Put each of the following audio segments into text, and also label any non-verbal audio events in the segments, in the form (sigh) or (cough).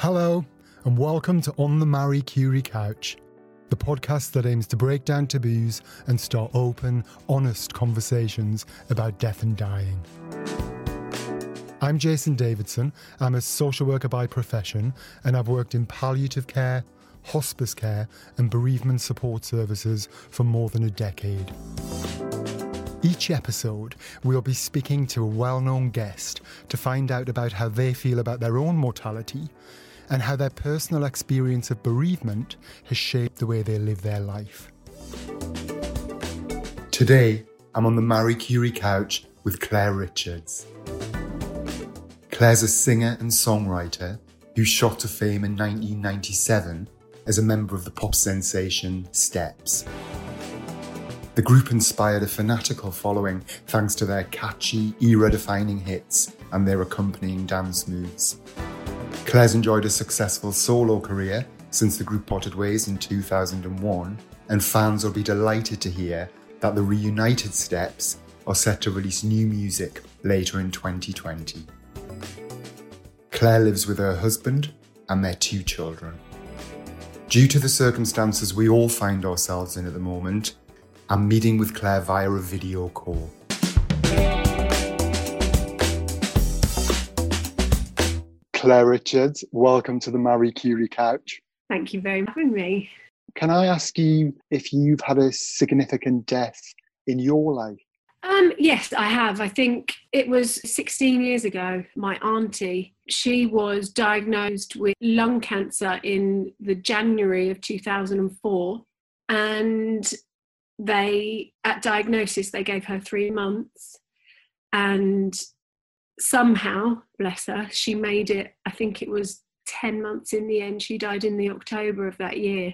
Hello, and welcome to On the Marie Curie Couch, the podcast that aims to break down taboos and start open, honest conversations about death and dying. I'm Jason Davidson. I'm a social worker by profession, and I've worked in palliative care, hospice care, and bereavement support services for more than a decade. Each episode, we'll be speaking to a well known guest to find out about how they feel about their own mortality and how their personal experience of bereavement has shaped the way they live their life. Today, I'm on the Marie Curie couch with Claire Richards. Claire's a singer and songwriter who shot to fame in 1997 as a member of the pop sensation Steps. The group inspired a fanatical following thanks to their catchy, era defining hits and their accompanying dance moves. Claire's enjoyed a successful solo career since the group parted ways in 2001, and fans will be delighted to hear that the reunited Steps are set to release new music later in 2020. Claire lives with her husband and their two children. Due to the circumstances we all find ourselves in at the moment, I'm meeting with Claire via a video call. Claire Richards, welcome to the Marie Curie Couch. Thank you very much for having me. Can I ask you if you've had a significant death in your life? Um, yes, I have. I think it was 16 years ago. My auntie, she was diagnosed with lung cancer in the January of 2004, and they at diagnosis they gave her three months and somehow bless her she made it i think it was 10 months in the end she died in the october of that year.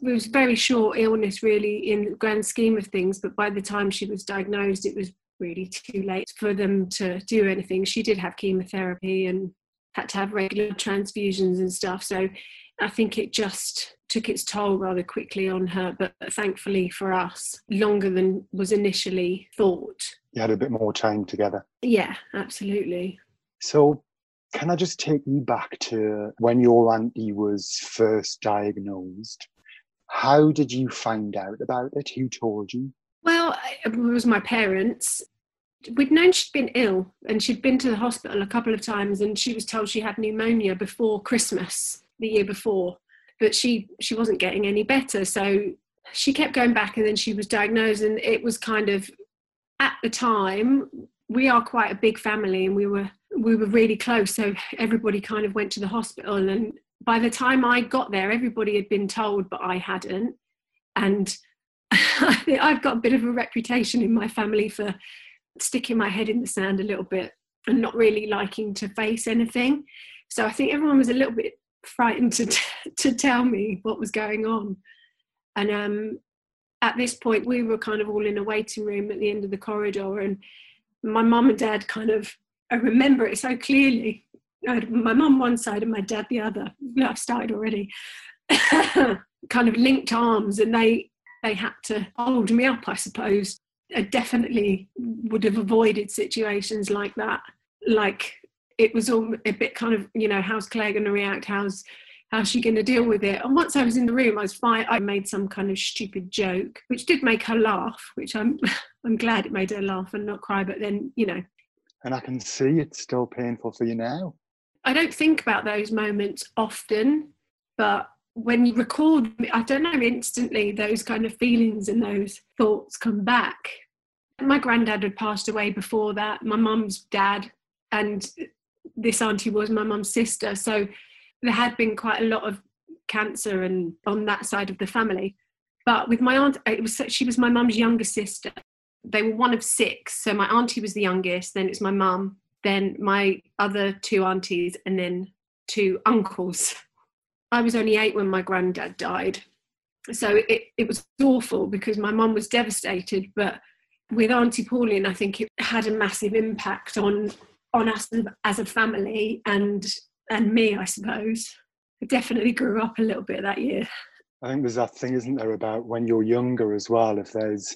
It was very short illness really in the grand scheme of things but by the time she was diagnosed it was really too late for them to do anything. She did have chemotherapy and had to have regular transfusions and stuff so I think it just took its toll rather quickly on her, but thankfully for us, longer than was initially thought. You had a bit more time together. Yeah, absolutely. So, can I just take you back to when your auntie was first diagnosed? How did you find out about it? Who told you? Well, it was my parents. We'd known she'd been ill and she'd been to the hospital a couple of times and she was told she had pneumonia before Christmas the year before, but she she wasn't getting any better. So she kept going back, and then she was diagnosed, and it was kind of at the time we are quite a big family, and we were we were really close. So everybody kind of went to the hospital, and by the time I got there, everybody had been told, but I hadn't, and. (laughs) I've got a bit of a reputation in my family for sticking my head in the sand a little bit and not really liking to face anything. So I think everyone was a little bit frightened to t- (laughs) to tell me what was going on. And um, at this point, we were kind of all in a waiting room at the end of the corridor, and my mum and dad kind of I remember it so clearly. My mum one side and my dad the other. I've started already. (laughs) kind of linked arms, and they they had to hold me up. I suppose I definitely would have avoided situations like that, like it was all a bit kind of you know how's claire going to react? How's how's she going to deal with it? And once i was in the room i was fine. I made some kind of stupid joke which did make her laugh which i'm (laughs) i'm glad it made her laugh and not cry but then you know. And i can see it's still painful for you now. I don't think about those moments often but when you record i don't know instantly those kind of feelings and those thoughts come back. My granddad had passed away before that my mum's dad and this auntie was my mum's sister. So there had been quite a lot of cancer and on that side of the family. But with my aunt, it was she was my mum's younger sister. They were one of six. So my auntie was the youngest, then it's my mum, then my other two aunties, and then two uncles. I was only eight when my granddad died. So it, it was awful because my mum was devastated, but with Auntie Pauline, I think it had a massive impact on on us as a family and and me, I suppose. I definitely grew up a little bit that year. I think there's that thing, isn't there, about when you're younger as well, if there's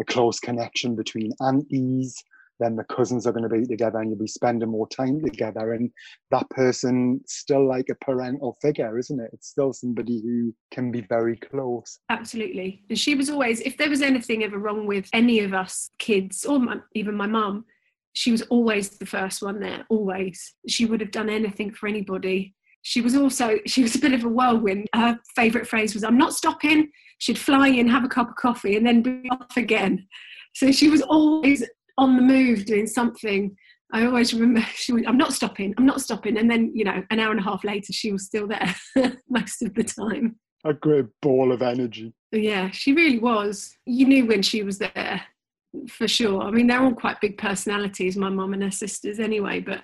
a close connection between aunties then the cousins are going to be together and you'll be spending more time together and that person still like a parental figure isn't it it's still somebody who can be very close absolutely and she was always if there was anything ever wrong with any of us kids or my, even my mum she was always the first one there always she would have done anything for anybody she was also she was a bit of a whirlwind her favorite phrase was i'm not stopping she'd fly in have a cup of coffee and then be off again so she was always on the move doing something. I always remember (laughs) she was, I'm not stopping, I'm not stopping. And then, you know, an hour and a half later, she was still there (laughs) most of the time. A great ball of energy. Yeah, she really was. You knew when she was there for sure. I mean, they're all quite big personalities, my mum and her sisters anyway, but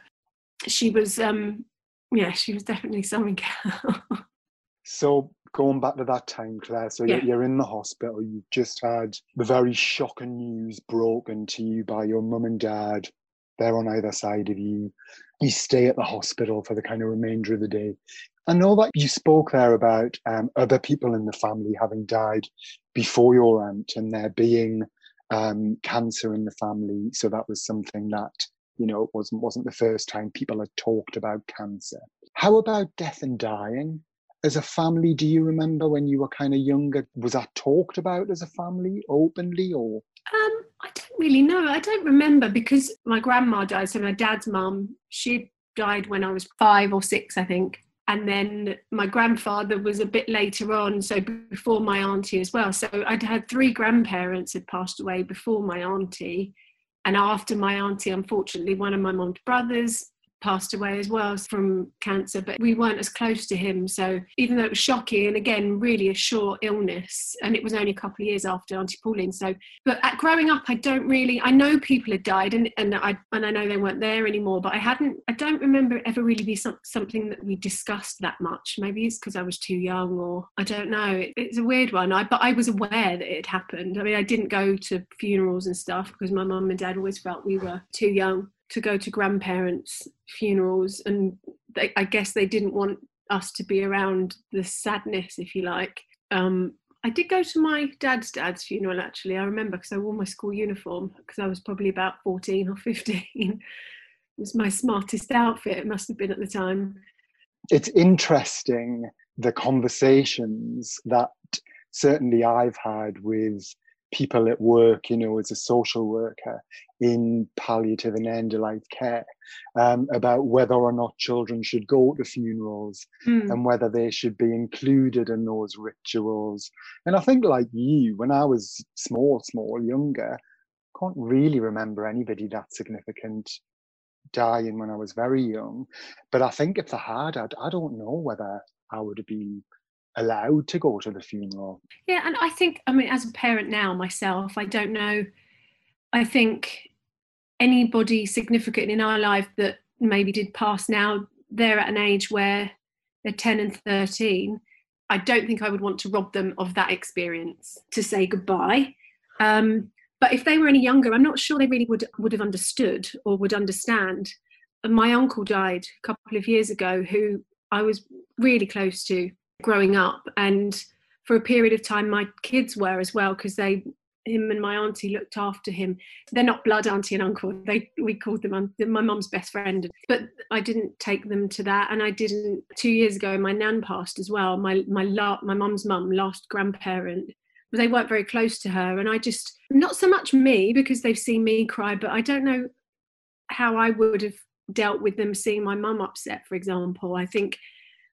she was, um, yeah, she was definitely something (laughs) so going back to that time, Claire, so yeah. you're in the hospital, you've just had the very shocking news broken to you by your mum and dad. They're on either side of you. You stay at the hospital for the kind of remainder of the day. I know that you spoke there about um, other people in the family having died before your aunt and there being um, cancer in the family. So that was something that, you know, it wasn't wasn't the first time people had talked about cancer. How about death and dying? as a family, do you remember when you were kind of younger? Was that talked about as a family openly or? Um, I don't really know. I don't remember because my grandma died. So my dad's mum, she died when I was five or six, I think. And then my grandfather was a bit later on, so before my auntie as well. So I'd had three grandparents had passed away before my auntie. And after my auntie, unfortunately, one of my mom's brothers passed away as well from cancer, but we weren't as close to him. So even though it was shocking, and again, really a short illness, and it was only a couple of years after Auntie Pauline. So, but at growing up, I don't really. I know people had died, and and I and I know they weren't there anymore. But I hadn't. I don't remember ever really be some, something that we discussed that much. Maybe it's because I was too young, or I don't know. It, it's a weird one. I but I was aware that it happened. I mean, I didn't go to funerals and stuff because my mum and dad always felt we were too young to go to grandparents' funerals, and they, I guess they didn't want us to be around the sadness, if you like. Um, I did go to my dad's dad's funeral actually. I remember because I wore my school uniform because I was probably about 14 or 15. (laughs) it was my smartest outfit, it must have been at the time. It's interesting the conversations that certainly I've had with people at work, you know, as a social worker in palliative and end of life care, um, about whether or not children should go to funerals mm. and whether they should be included in those rituals. And I think, like you, when I was small, small, younger, I can't really remember anybody that significant dying when I was very young. But I think if I had, I'd, I don't know whether I would have been allowed to go to the funeral. Yeah, and I think, I mean, as a parent now myself, I don't know. I think anybody significant in our life that maybe did pass now, they're at an age where they're 10 and 13. I don't think I would want to rob them of that experience to say goodbye. Um, but if they were any younger, I'm not sure they really would would have understood or would understand. And my uncle died a couple of years ago, who I was really close to, growing up. And for a period of time my kids were as well because they him and my auntie looked after him. They're not blood auntie and uncle. They we called them my mum's best friend. But i didn't take them to that. And i didn't two years ago my nan passed as well. My my la- my mum's mum last grandparent they weren't very close to her. And i just not so much me because they've seen me cry but i don't know how i would have dealt with them seeing my mum upset for example. I think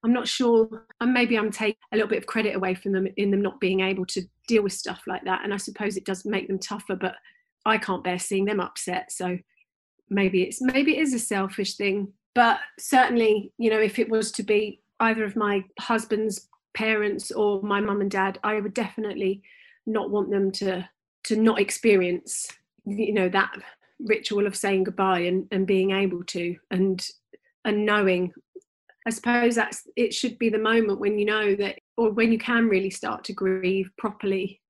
I'm not sure, and maybe I'm taking a little bit of credit away from them in them not being able to deal with stuff like that. And I suppose it does make them tougher, but I can't bear seeing them upset. So maybe it's maybe it is a selfish thing. But certainly, you know, if it was to be either of my husband's parents or my mum and dad, I would definitely not want them to to not experience, you know, that ritual of saying goodbye and, and being able to and and knowing I suppose that's it should be the moment when you know that or when you can really start to grieve properly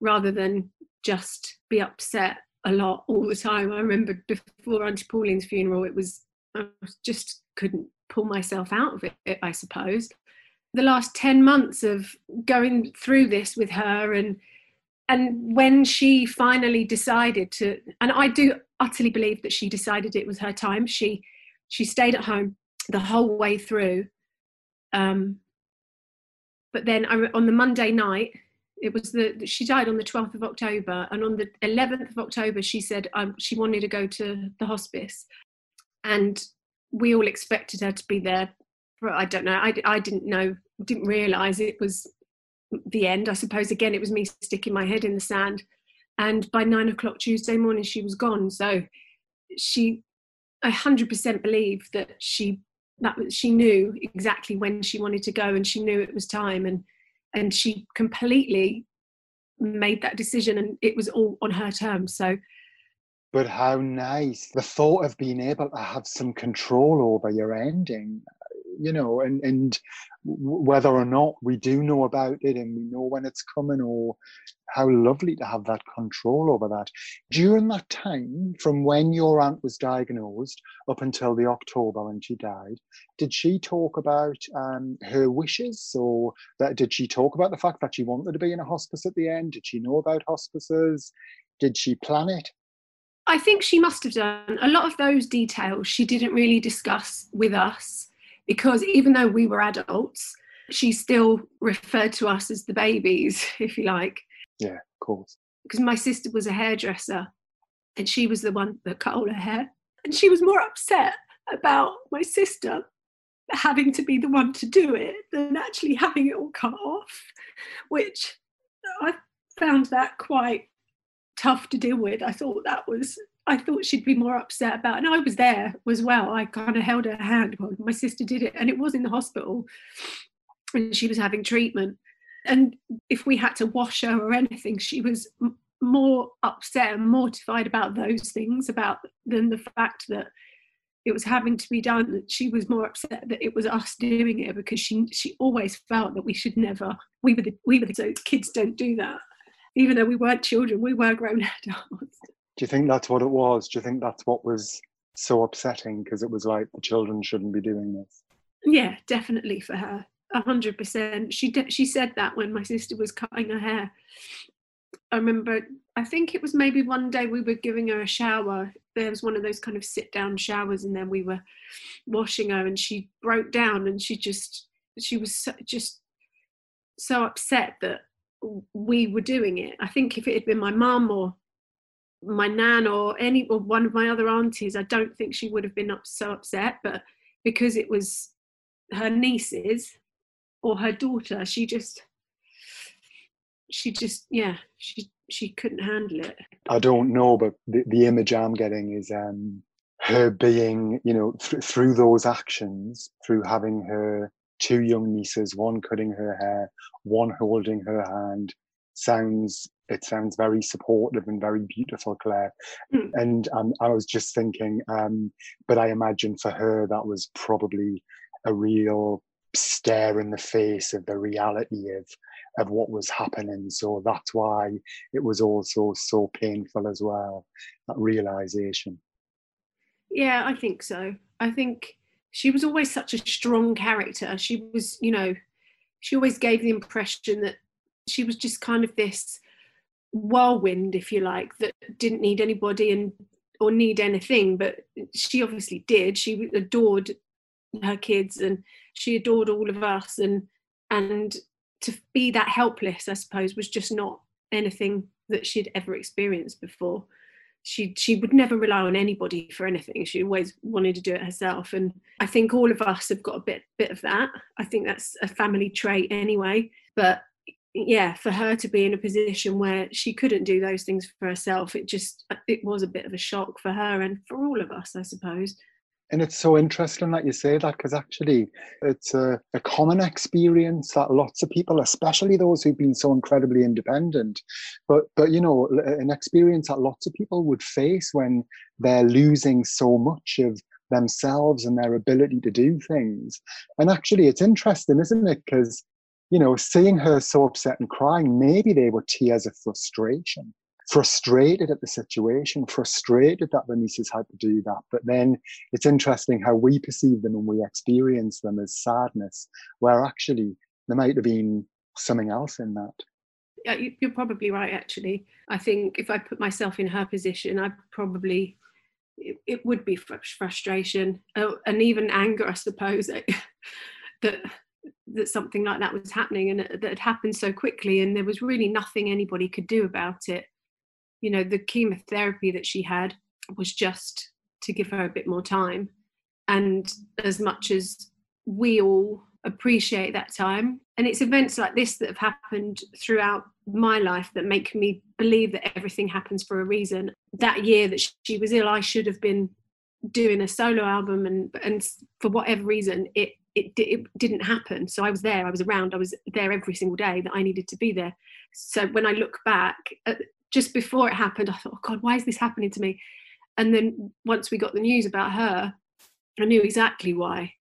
rather than just be upset a lot all the time. I remember before Auntie Pauline's funeral, it was I just couldn't pull myself out of it, I suppose. The last 10 months of going through this with her and and when she finally decided to and I do utterly believe that she decided it was her time. She she stayed at home the whole way through. Um, but then I, on the Monday night, it was the she died on the 12th of October, and on the 11th of October, she said um, she wanted to go to the hospice, and we all expected her to be there. For, I don't know. I, I didn't know, didn't realise it was the end. I suppose again, it was me sticking my head in the sand. And by nine o'clock Tuesday morning, she was gone. So she, I hundred percent believe that she that she knew exactly when she wanted to go, and she knew it was time, and and she completely made that decision, and it was all on her terms. So but how nice. The thought of being able to have some control over your ending you know and and whether or not we do know about it and we know when it's coming or how lovely to have that control over that. During that time from when your aunt was diagnosed up until the october when she died did she talk about um, her wishes or that did she talk about the fact that she wanted to be in a hospice at the end? Did she know about hospices? Did she plan it? I think she must have done. A lot of those details she didn't really discuss with us because even though we were adults, she still referred to us as the babies, (laughs) if you like. Yeah, of course. Because my sister was a hairdresser and she was the one that cut all her hair. And she was more upset about my sister having to be the one to do it than actually having it all cut off, which I found that quite tough to deal with. I thought that was I thought she'd be more upset about, and I was there as well. I kind of held her hand while my sister did it, and it was in the hospital, and she was having treatment. And if we had to wash her or anything, she was m- more upset and mortified about those things about than the fact that it was having to be done. That she was more upset that it was us doing it because she she always felt that we should never. We were the we were the so kids don't do that. Even though we weren't children, we were grown (laughs) adults. Do you think that's what it was? Do you think that's what was so upsetting because it was like the children shouldn't be doing this? Yeah, definitely for her, hundred percent. She de- she said that when my sister was cutting her hair. I remember, I think it was maybe one day we were giving her a shower. There was one of those kind of sit down showers, and then we were washing her, and she broke down, and she just she was so, just so upset that we were doing it. I think if it had been my mum or my nan or any or one of my other aunties, I don't think she would have been up, so upset. But because it was her nieces or her daughter, she just she just yeah she she couldn't handle it. I don't know, but the, the image I'm getting is um her being you know th- through those actions, through having her two young nieces, one cutting her hair, one holding her hand, sounds it sounds very supportive and very beautiful, Claire. Mm. And um, I was just thinking, um, but I imagine for her that was probably a real stare in the face of the reality of of what was happening. So that's why it was also so painful as well. That realization. Yeah, I think so. I think she was always such a strong character. She was, you know, she always gave the impression that she was just kind of this whirlwind, if you like, that didn't need anybody and or need anything, but she obviously did. She adored her kids and she adored all of us and and to be that helpless, I suppose, was just not anything that she'd ever experienced before. She she would never rely on anybody for anything. She always wanted to do it herself. And I think all of us have got a bit bit of that. I think that's a family trait anyway. But yeah for her to be in a position where she couldn't do those things for herself it just uh, it was a bit of a shock for her and for all of us i suppose. And it's so interesting that you say that because actually it's a, a, common experience that lots of people especially those who've been so incredibly independent but but you know an experience that lots of people would face when they're losing so much of themselves and their ability to do things. And actually it's interesting isn't it? Because you know, seeing her so upset and crying, maybe they were tears of frustration, frustrated at the situation, frustrated that the nieces had to do that. But then it's interesting how we perceive them and we experience them as sadness, where actually there might have been something else in that. Yeah, you're probably right, actually. I think if I put myself in her position, I probably it, it would be frustration uh, and even anger, I suppose, (laughs) that that something like that was happening and that had happened so quickly, and there was really nothing anybody could do about it. You know, the chemotherapy that she had was just to give her a bit more time, and as much as we all appreciate that time, and it's events like this that have happened throughout my life that make me believe that everything happens for a reason. That year that she was ill, I should have been doing a solo album, and and for whatever reason, it it, it didn't happen. So I was there, I was around, I was there every single day that I needed to be there. So when I look back, uh, just before it happened, I thought, oh God, why is this happening to me? And then once we got the news about her, I knew exactly why.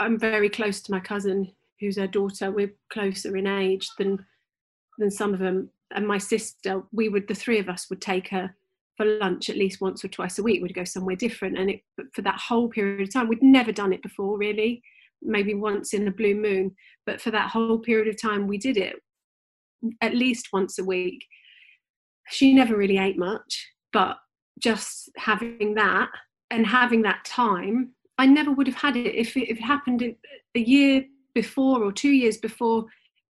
I'm very close to my cousin, who's her daughter. We're closer in age than than some of them. And my sister, we would the three of us would take her for lunch at least once or twice a week. We'd go somewhere different, and it for that whole period of time, we'd never done it before, really. Maybe once in a blue moon, but for that whole period of time, we did it at least once a week. She never really ate much, but just having that and having that time, I never would have had it if it, if it happened a year before or two years before.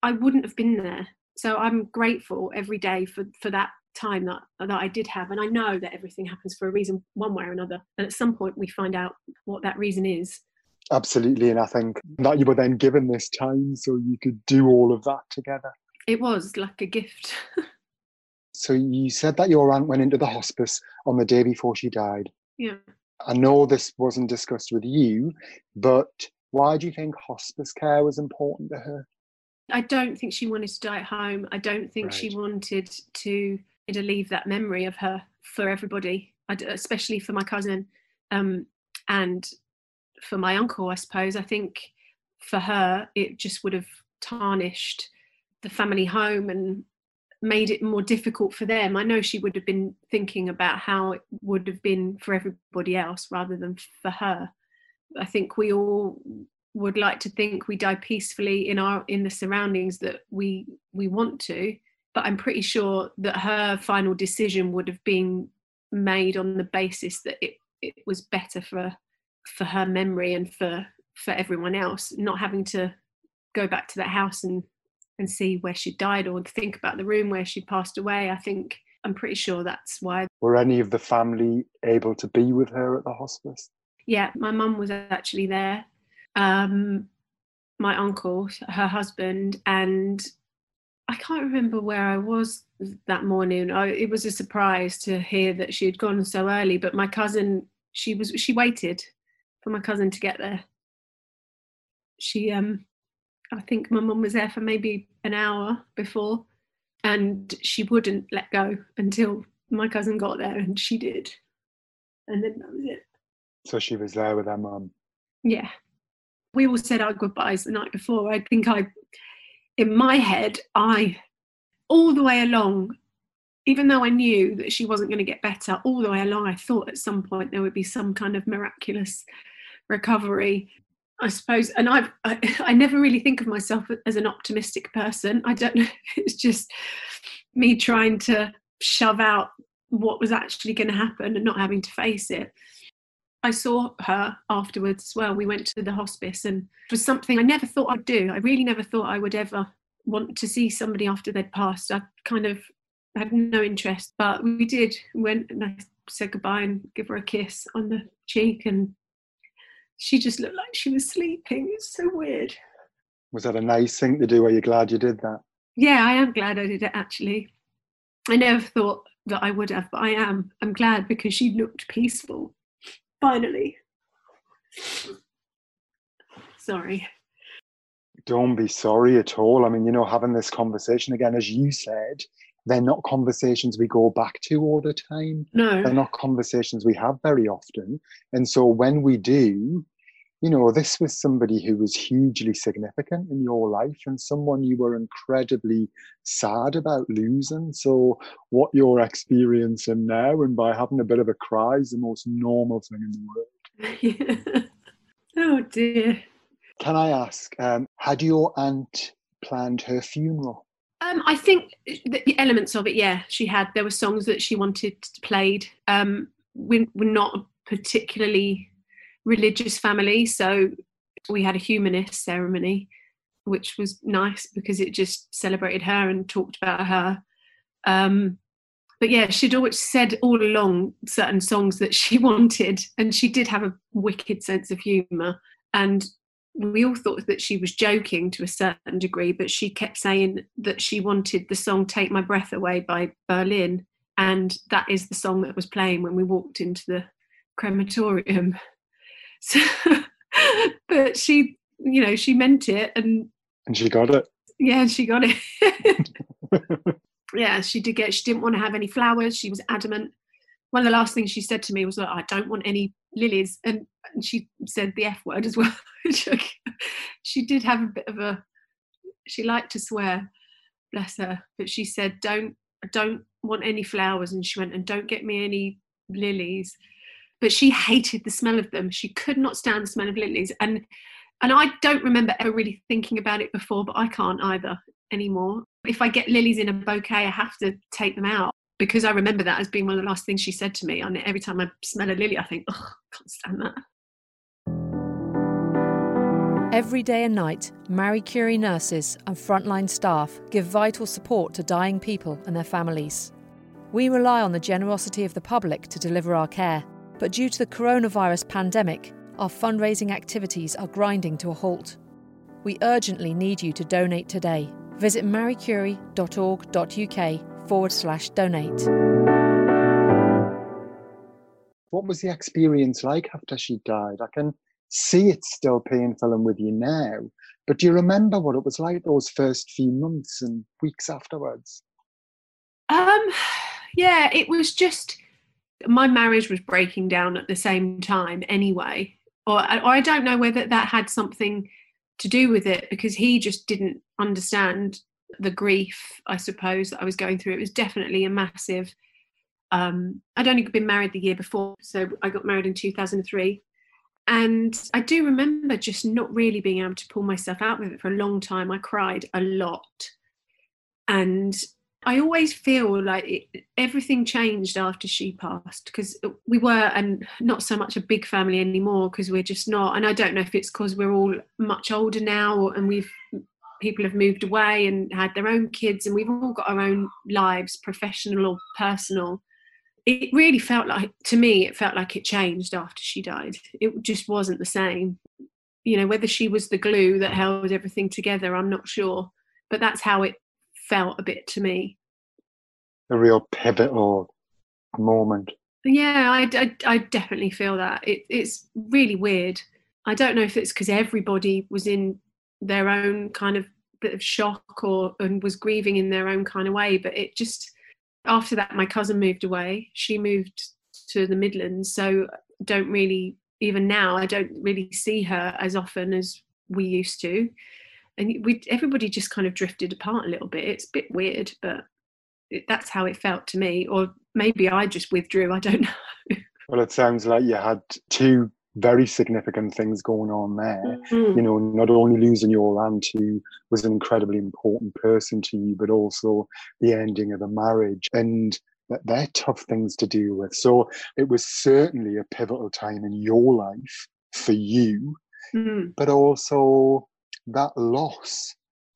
I wouldn't have been there so i'm grateful every day for for that time that that i did have and i know that everything happens for a reason one way or another and at some point we find out what that reason is absolutely and i think that you were then given this time so you could do all of that together. It was like a gift. (laughs) So you said that your aunt went into the hospice on the day before she died. Yeah. I know this wasn't discussed with you but why do you think hospice care was important to her? I don't think she wanted to die at home. I don't think right. she wanted to to leave that memory of her for everybody, especially for my cousin um, and for my uncle. I suppose I think for her it just would have tarnished the family home and made it more difficult for them. I know she would have been thinking about how it would have been for everybody else rather than for her. I think we all would like to think we die peacefully in our in the surroundings that we we want to but i'm pretty sure that her final decision would have been made on the basis that it, it was better for for her memory and for for everyone else not having to go back to that house and and see where she died or think about the room where she passed away. I think i'm pretty sure that's why. Were any of the family able to be with her at the hospice? Yeah my mum was actually there. Um, my uncle, her husband, and I can't remember where I was that morning. I, it was a surprise to hear that she had gone so early, but my cousin, she was she waited for my cousin to get there. She um I think my mum was there for maybe an hour before and she wouldn't let go until my cousin got there and she did. And then that was it. So she was there with her mum. Yeah we all said our goodbyes the night before. I think I, in my head, I, all the way along, even though I knew that she wasn't going to get better, all the way along, I thought at some point there would be some kind of miraculous recovery. I suppose, and I, I, (laughs) I never really think of myself as an optimistic person. I don't know. (laughs) It's just me trying to shove out what was actually going to happen and not having to face it. I saw her afterwards as well. We went to the hospice, and it was something I never thought I'd do. I really never thought I would ever want to see somebody after they'd passed. I kind of had no interest, but we did. Went and I said goodbye and give her a kiss on the cheek, and she just looked like she was sleeping. It's so weird. Was that a nice thing to do? Are you glad you did that? Yeah, I am glad I did it actually. I never thought that I would have, but I am. I'm glad because she looked peaceful Finally. Sorry. Don't be sorry at all. I mean, you know, having this conversation again, as you said, they're not conversations we go back to all the time. No. They're not conversations we have very often. And so when we do, you know, this was somebody who was hugely significant in your life and someone you were incredibly sad about losing. So, what you're experiencing now, and by having a bit of a cry, is the most normal thing in the world. (laughs) oh, dear. Can I ask, um, had your aunt planned her funeral? Um, I think the elements of it, yeah, she had. There were songs that she wanted played. Um, we're, we're not a particularly religious family, so we had a humanist ceremony, which was nice because it just celebrated her and talked about her. Um, but yeah, she'd always said all along certain songs that she (laughs) wanted, and she did have a wicked sense of humour. And we all thought that she was joking to a certain degree, but she kept saying that she wanted the song Take My Breath Away by Berlin. And that is the song that was playing when we walked into the crematorium. (laughs) So, but she, you know, she meant it and. And she got it. Yeah, she got it. (laughs) yeah, she did get, she didn't want to have any flowers. She was adamant. One of the last things she said to me was, like, I don't want any lilies. And, and she said the F word as well. (laughs) she did have a bit of a, she liked to swear, bless her. But she said, don't, don't want any flowers. And she went, and don't get me any lilies. But she hated the smell of them. She could not stand the smell of lilies. And and I don't remember ever really thinking about it before, but I can't either anymore. If I get lilies in a bouquet, I have to take them out because I remember that as being one of the last things she said to me. And every time I smell a lily, I think, oh, I can't stand that. Every day and night, Marie Curie nurses and frontline staff give vital support to dying people and their families. We rely on the generosity of the public to deliver our care, but due to the coronavirus pandemic, our fundraising activities are grinding to a halt. We urgently need you to donate today. Visit mariecurie.org.uk forward slash donate. What was the experience like after she died? I can see it's still painful and with you now, but do you remember what it was like those first few months and weeks afterwards? Um, yeah, it was just my marriage was breaking down at the same time anyway, or, or I don't know whether that had something to do with it because he just didn't understand the grief, I suppose, that I was going through. It was definitely a massive. Um, I'd only been married the year before, so I got married in 2003. And I do remember just not really being able to pull myself out with it for a long time. I cried a lot. And I always feel like it, everything changed after she passed because we were, and not so much a big family anymore because we're just not. And I don't know if it's because we're all much older now and we've people have moved away and had their own kids and we've all got our own lives, professional or personal. It really felt like, to me, it felt like it changed after she died. It just wasn't the same. You know, whether she was the glue that held everything together, I'm not sure. But that's how it felt a bit to me. A real pivotal moment. Yeah, I, I, I definitely feel that. It, it's really weird. I don't know if it's because everybody was in their own kind of bit of shock or and was grieving in their own kind of way, but it just after that my cousin moved away. She moved to the Midlands, so don't really even now I don't really see her as often as we used to and we everybody just kind of drifted apart a little bit. It's a bit weird, but it, that's how it felt to me. Or maybe I just withdrew. I don't (laughs) know. well, it sounds like you had two very significant things going on there. Mm-hmm. You know, not only losing your aunt, who was an incredibly important person to you, but also the ending of a marriage. And that they're tough things to deal with. So it was certainly a pivotal time in your life for you, mm-hmm. but also that loss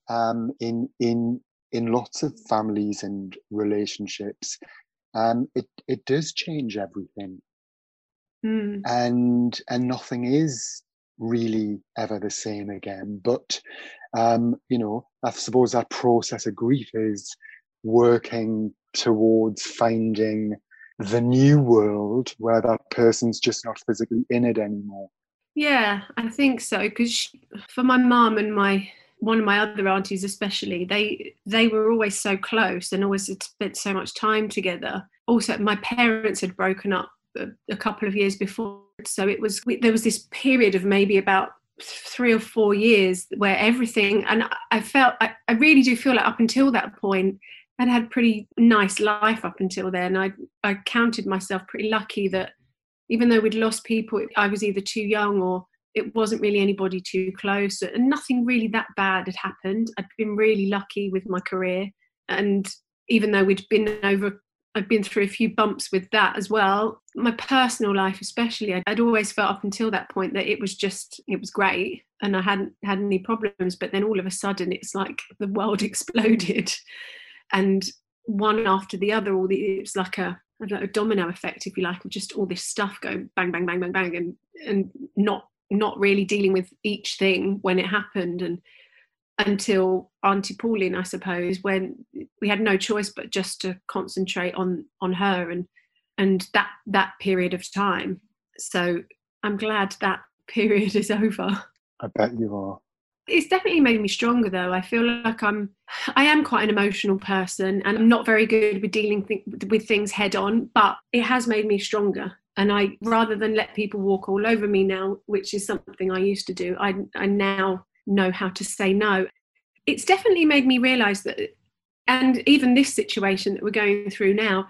um, in in in lots of families and relationships, um, it it does change everything, mm. and and nothing is really ever the same again. But um, you know, I suppose that process of grief is working towards finding the new world where that person's just not physically in it anymore. Yeah, I think so. Because for my mum and my one of my other aunties especially, they they were always so close and always had spent so much time together. Also, my parents had broken up a, couple of years before, so it was there was this period of maybe about three or four years where everything and I felt I, I really do feel like up until that point I'd had pretty nice life up until then. I I counted myself pretty lucky that even though we'd lost people, I was either too young or it wasn't really anybody too close, and nothing really that bad had happened. I'd been really lucky with my career, and even though we'd been over I've been through a few bumps with that as well. My personal life, especially, I'd always felt up until that point that it was just, it was great and I hadn't had any problems. But then all of a sudden, it's like the world (laughs) exploded and one after the other, all the, it's like a, know, a domino effect, if you like, of just all this stuff going bang, bang, bang, bang, bang, and, and not, not really dealing with each thing when it happened. And, until Auntie Pauline, I suppose, when we had no choice but just to concentrate on on her and and that that period of time. So I'm glad that (laughs) period is over. I bet you are. It's definitely made me stronger though. I feel like I'm I am quite an emotional person and I'm not very good with dealing th- with things head on, but it has made me stronger. And I rather than let people walk all over me now, which is something I used to do, I I now know how to say no. It's definitely made me realize that, and even this situation that we're going through now,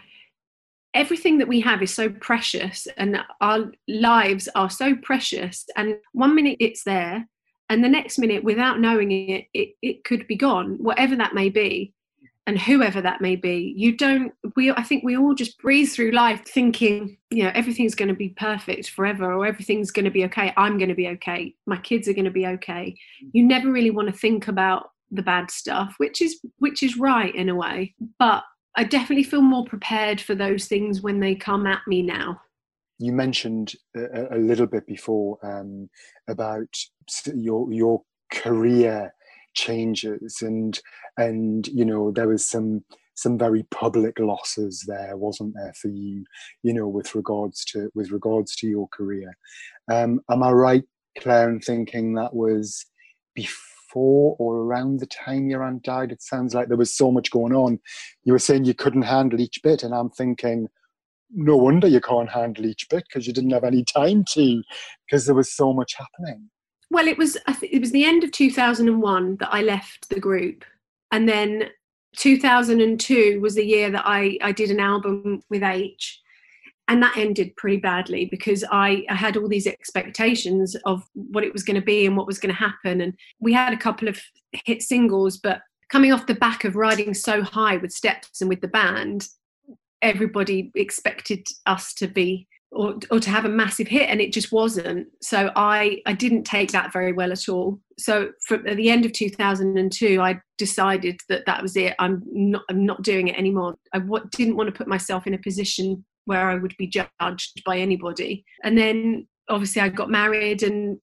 everything that we have is so precious and our lives are so precious. And one minute it's there, and the next minute, without knowing it, it, it could be gone, whatever that may be and whoever that may be you don't we i think we all just breathe through life thinking you know everything's going to be perfect forever or everything's going to be okay i'm going to be okay my kids are going to be okay. You never really want to think about the bad stuff which is which is right in a way but i definitely feel more prepared for those things when they come at me now. You mentioned a, a little bit before um, about your your career changes and and you know there was some some very public losses there wasn't there for you you know with regards to with regards to your career. Um am i right claire in thinking that was before or around the time your aunt died? It sounds like there was so much going on. You were saying you couldn't handle each bit and i'm thinking no wonder you can't handle each bit because you didn't have any time to because there was so much happening well it was it was the end of 2001 that i left the group. And then 2002 was the year that i i did an album with h. And that ended pretty badly because I, I had all these expectations of what it was going to be and what was going to happen. And we had a couple of hit singles but coming off the back of riding so high with steps and with the band everybody expected us to be or, or to have a massive hit and it just wasn't. So i i didn't take that very well at all. So from at the end of 2002 i decided that that was it. I'm not i'm not doing it anymore. I w- didn't want to put myself in a position where i would be judged by anybody. And then obviously i got married and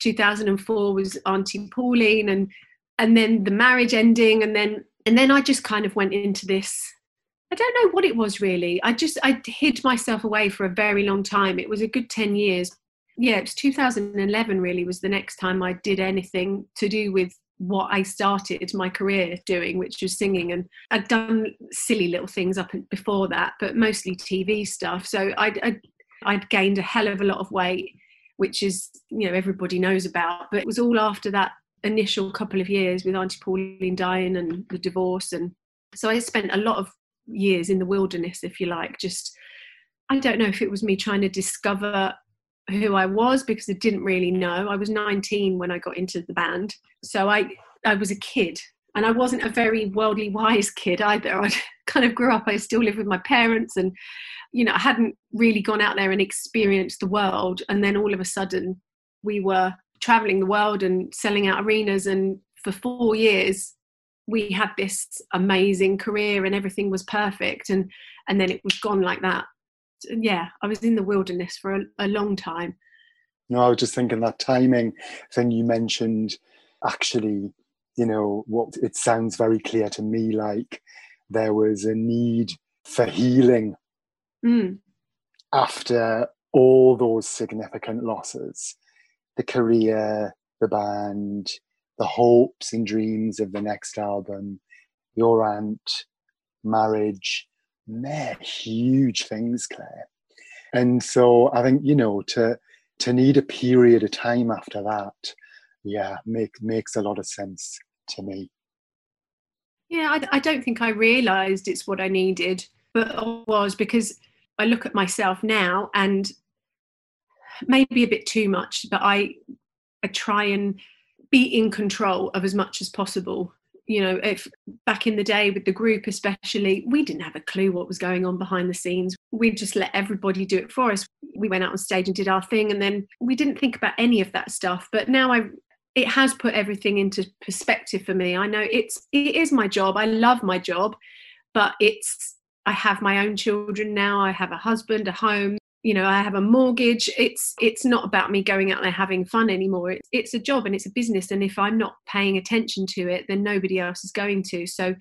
2004 was auntie pauline and and then the marriage ending and then and then i just kind of went into this I don't know what it was really. I just I hid myself away for a very long time. It was a good 10 years. Yeah, it was 2011 really was the next time I did anything to do with what I started my career doing, which was singing. And I'd done silly little things up before that, but mostly TV stuff. So I'd, I'd, I'd gained a hell of a lot of weight, which is, you know, everybody knows about. But it was all after that initial couple of years with Auntie Pauline dying and the divorce. And so I spent a lot of years in the wilderness, if you like. Just, I don't know if it was me trying to discover who I was because I didn't really know. I was 19 when I got into the band. So I, I was a kid and I wasn't a very worldly wise kid either. I (laughs) kind of grew up, I still live with my parents and, you know, I hadn't really gone out there and experienced the world. And then all of a sudden we were traveling the world and selling out arenas. And for four years, we had this amazing career and everything was perfect. And and then it was gone like that. Yeah i was in the wilderness for a, a long time. No i was just thinking that timing thing you mentioned actually you know what it sounds very clear to me like there was a need for healing mm. after all those significant losses the career the band the hopes and dreams of the next album, your aunt, marriage, they're huge things, Claire. And so I think, you know, to to need a period of time after that, yeah, make, makes a lot of sense to me. Yeah, I, I don't think I realised it's what I needed, but it was because I look at myself now and maybe a bit too much, but I I try and be in control of as much as possible. You know if back in the day with the group especially we didn't have a clue what was going on behind the scenes. We just let everybody do it for us. We went out on stage and did our thing and then we didn't think about any of that stuff. But now i it has put everything into perspective for me. I know it's it is my job. I love my job but it's i have my own children now. I have a husband a home you know i have a mortgage. It's it's not about me going out there having fun anymore. It's, it's a job and it's a business. And if i'm not paying attention to it then nobody else is going to. So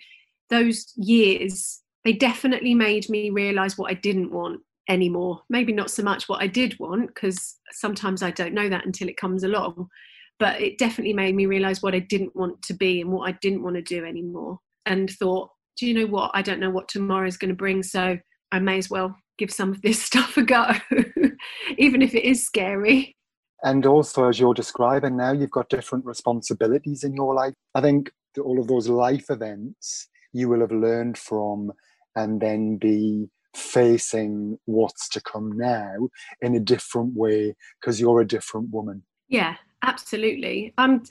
those years they definitely made me realize what i didn't want anymore. Maybe not so much what i did want because sometimes i don't know that until it comes along but it definitely made me realize what i didn't want to be and what i didn't want to do anymore. And thought do you know what? I don't know what tomorrow is going to bring so i may as well give some of this (laughs) stuff a go, even if it is scary. And also, as you're describing now, you've got different responsibilities in your life. I think all of those life events you will have learned from and then be facing what's to come now in a different way because you're a different woman. Yeah, absolutely. I'm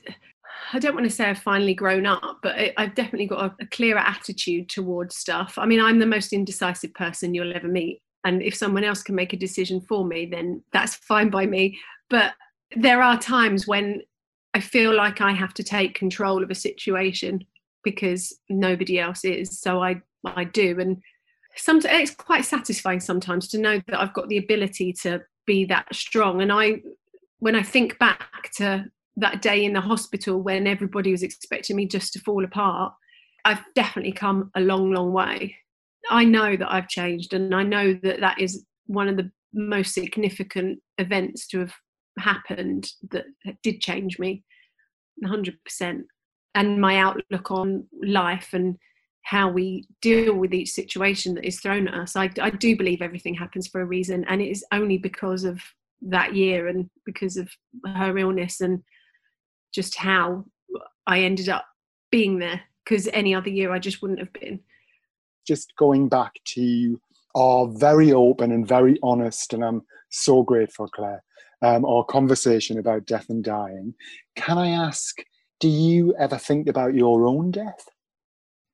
I don't want to say I've finally grown up, but I've definitely got a, a, clearer attitude towards stuff. I mean, I'm the most indecisive person you'll ever meet and if someone else can make a decision for me then that's fine by me. But there are times when i feel like i have to take control of a situation because nobody else is. So i i do. And sometimes it's quite satisfying sometimes to know that i've got the ability to be that strong. And i when i think back to that day in the hospital when everybody was expecting me just to fall apart i've definitely come a long long way I know that I've changed, and I know that that is one of the most significant events to have happened that did change me 100% and my outlook on life and how we deal with each situation that is thrown at us. I, I do believe everything happens for a reason and it is only because of that year and because of her illness and just how i ended up being there because any other year i just wouldn't have been just going back to our very open and very honest, and I'm so grateful, Claire, um, our conversation about death and dying. Can I ask, do you ever think about your own death?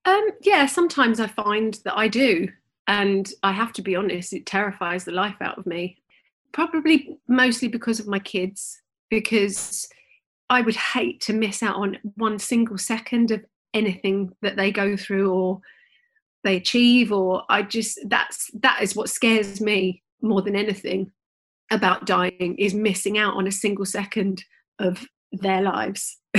Um, yeah, sometimes I find that I do. And I have to be honest, it terrifies the life out of me. Probably mostly because of my kids, because I would hate to miss out on one single second of anything that they go through or they achieve or i just that's that is what scares me more than anything about dying is missing out on a single second of their lives. (laughs)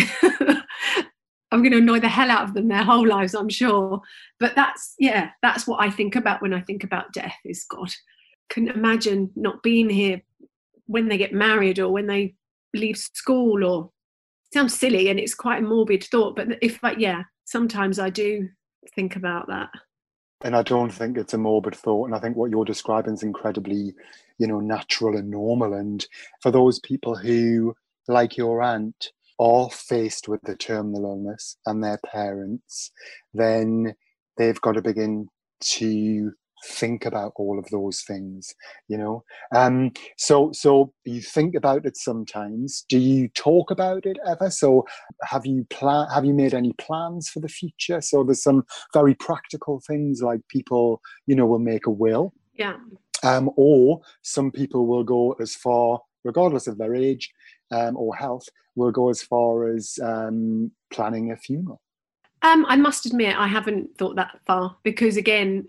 I'm going to annoy the hell out of them their whole lives i'm sure. But that's yeah that's what i think about when i think about death is god. Can imagine not being here when they get married or when they leave school or sounds silly and it's quite a morbid thought but if like yeah sometimes i do think about that and I don't think it's a morbid thought. And I think what you're describing is incredibly, you know, natural and normal. And for those people who, like your aunt, are faced with the terminal illness and their parents, then they've got to begin to think about all of those things you know? Um so so you think about it sometimes. Do you talk about it ever? So have you plan have you made any plans for the future? So there's some very practical things like people you know will make a will. Yeah. Um or some people will go as far regardless of their age um, or health will go as far as um, planning a funeral. Um, I must admit, I haven't thought that far because, again,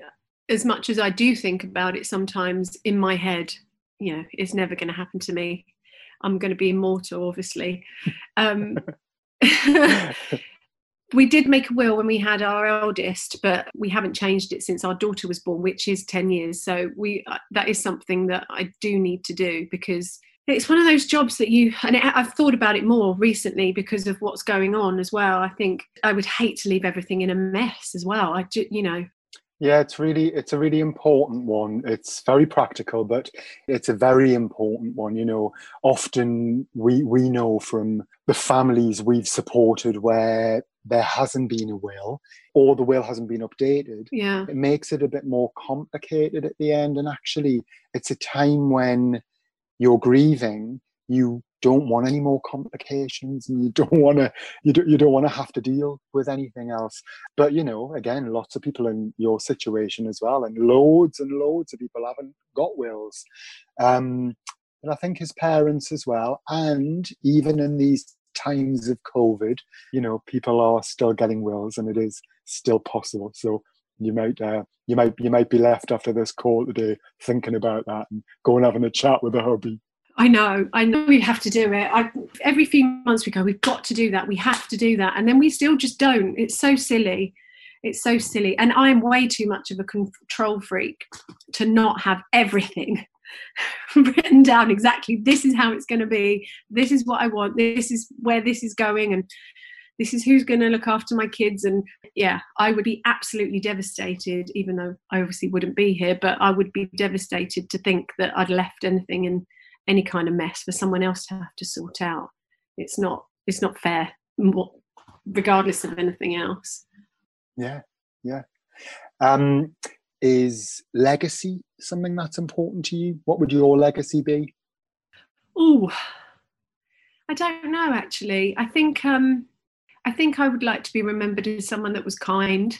as much as I do think about it sometimes in my head, you know, it's never going to happen to me. I'm going to be immortal, obviously. Um, (laughs) (laughs) we did make a will when we had our eldest, but we haven't changed it since our daughter was born, which is 10 years. So we uh, that is something that I do need to do because it's one of those jobs that you and it, I've thought about it more recently because of what's going on as well. I think I would hate to leave everything in a mess as well. I do, you know yeah, it's really it's a really important one. It's very practical, but it's a very important one. You know, often we we know from the families we've supported where there hasn't been a will or the will hasn't been updated. Yeah. It makes it a bit more complicated at the end. And actually it's a time when you're grieving, you don't want any more complications and you don't want to you don't, you don't want to have to deal with anything else. But you know again lots of people in your situation as well and loads and loads of people haven't got wills. Um, and i think his parents as well and even in these times of covid you know people are still getting wills and it is still possible. So you might uh, you might you might be left after this call today thinking about that and going having a chat with a hubby I know, I know we have to do it. I, every few months we go, we've got to do that, we have to do that. And then we still just don't. It's so silly. It's so silly. And I'm way too much of a control freak to not have everything (laughs) written down exactly. This is how it's going to be. This is what I want. This is where this is going. And this is who's going to look after my kids. And yeah, I would be absolutely devastated, even though I obviously wouldn't be here, but I would be devastated to think that I'd left anything in any kind of mess for someone else to have to sort out. It's not it's not fair, regardless of anything else. Yeah, yeah. Um, is legacy something that's important to you? What would your legacy be? Oh, I don't know. Actually, I think um, I think I would like to be remembered as someone that was kind.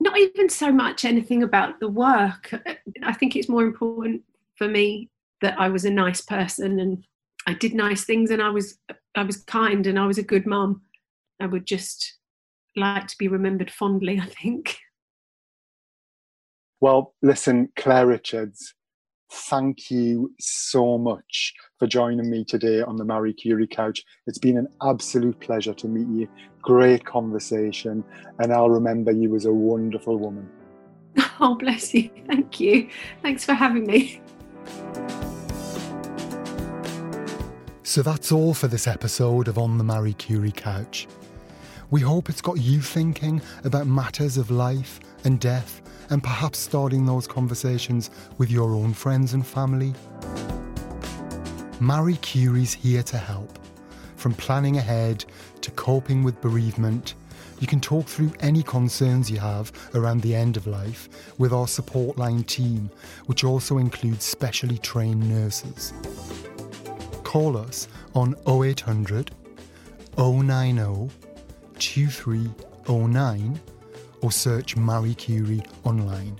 Not even so much anything about the work. I think it's more important for me that I was a nice person and I did nice things and I was I was kind and I was a good mum. I would just like to be remembered fondly, I think. Well, listen, Claire Richards, thank you so much for joining me today on the Marie Curie couch. It's been an absolute pleasure to meet you. Great conversation, and I'll remember you as a wonderful woman. (laughs) Oh, bless you. Thank you. Thanks for having me. So that's all for this episode of On the Marie Curie Couch. We hope it's got you thinking about matters of life and death and perhaps starting those conversations with your own friends and family. Marie Curie's here to help. From planning ahead to coping with bereavement, you can talk through any concerns you have around the end of life with our support line team, which also includes specially trained nurses call us on 0800 090 2309 or search Marie Curie online.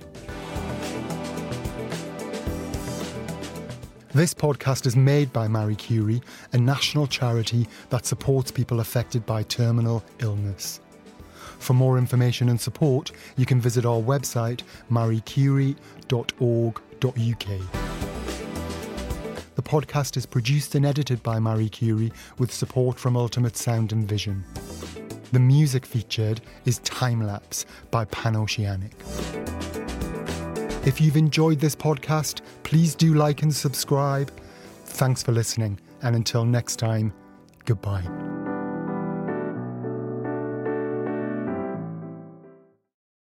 This podcast is made by Marie Curie, a national charity that supports people affected by terminal illness. For more information and support, you can visit our website mariecurie.org.uk. The podcast is produced and edited by Marie Curie with support from Ultimate Sound and Vision. The music featured is Time Lapse by Pan Panoceanic. If you've enjoyed this podcast, please do like and subscribe. Thanks for listening, and until next time, goodbye.